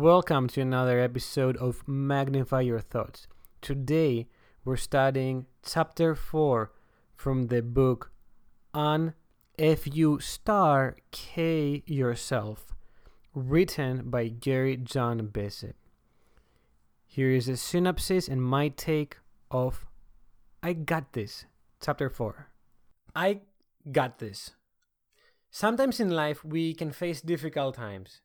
Welcome to another episode of Magnify Your Thoughts. Today we're studying chapter 4 from the book On If You Star K Yourself, written by Gary John Bishop. Here is a synopsis and my take of I Got This, chapter 4. I got this. Sometimes in life we can face difficult times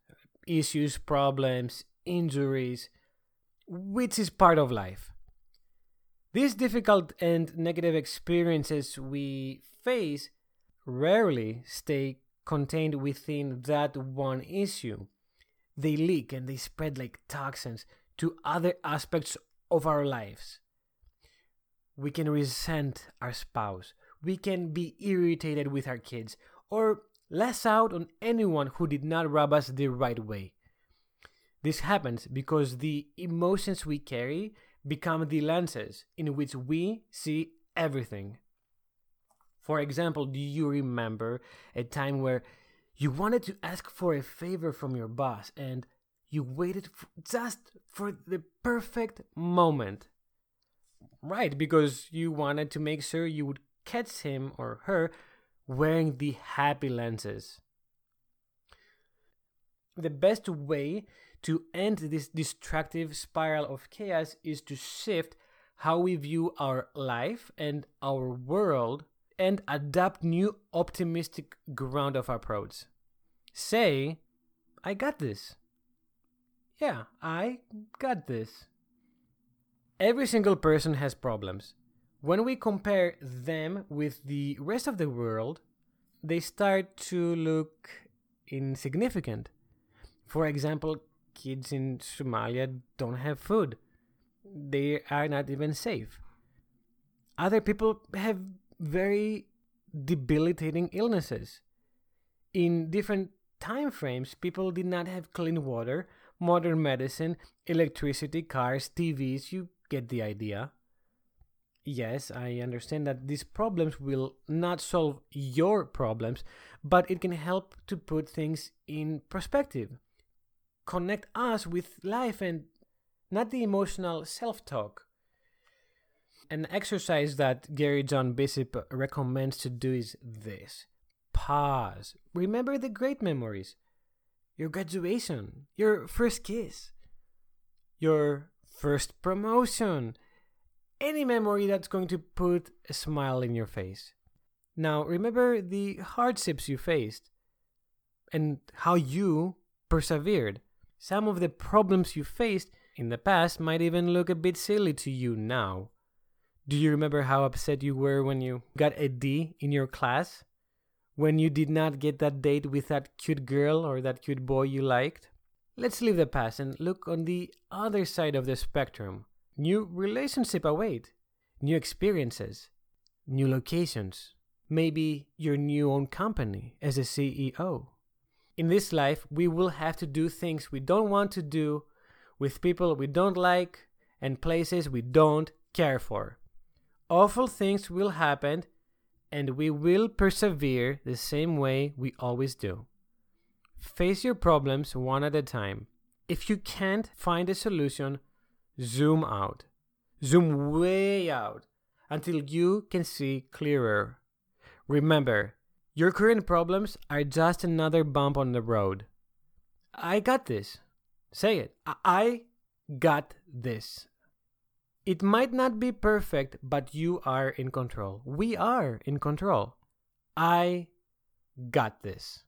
issues, problems, injuries, which is part of life. These difficult and negative experiences we face rarely stay contained within that one issue. They leak and they spread like toxins to other aspects of our lives. We can resent our spouse, we can be irritated with our kids, or less out on anyone who did not rub us the right way. This happens because the emotions we carry become the lenses in which we see everything. For example, do you remember a time where you wanted to ask for a favor from your boss and you waited just for the perfect moment? Right, because you wanted to make sure you would catch him or her wearing the happy lenses. The best way to end this destructive spiral of chaos is to shift how we view our life and our world and adopt new optimistic ground of approach. Say, I got this. Yeah, I got this. Every single person has problems. When we compare them with the rest of the world, they start to look insignificant. For example, kids in Somalia don't have food, they are not even safe. Other people have very debilitating illnesses. In different time frames, people did not have clean water, modern medicine, electricity, cars, TVs. You get the idea yes, I understand that these problems will not solve your problems, but it can help to put things in perspective. Connect us with life and not the emotional self talk. An exercise that Gary John Bishop recommends to do is this pause. Remember the great memories your graduation, your first kiss, your first promotion any memory that's going to put a smile in your face. Now, remember the hardships you faced and how you persevered. Some of the problems you faced in the past might even look a bit silly to you now. Do you remember how upset you were when you got a D in your class? When you did not get that date with that cute girl or that cute boy you liked? Let's leave the past and look on the other side of the spectrum new relationship await, new experiences, new locations, maybe your new own company as a CEO. In this life, we will have to do things we don't want to do with people we don't like and places we don't care for. Awful things will happen and we will persevere the same way we always do. Face your problems one at a time. If you can't find a solution, Zoom out. Zoom way out until you can see clearer. Remember, your current problems are just another bump on the road. I got this. Say it. I got this. It might not be perfect, but you are in control. We are in control. I got this.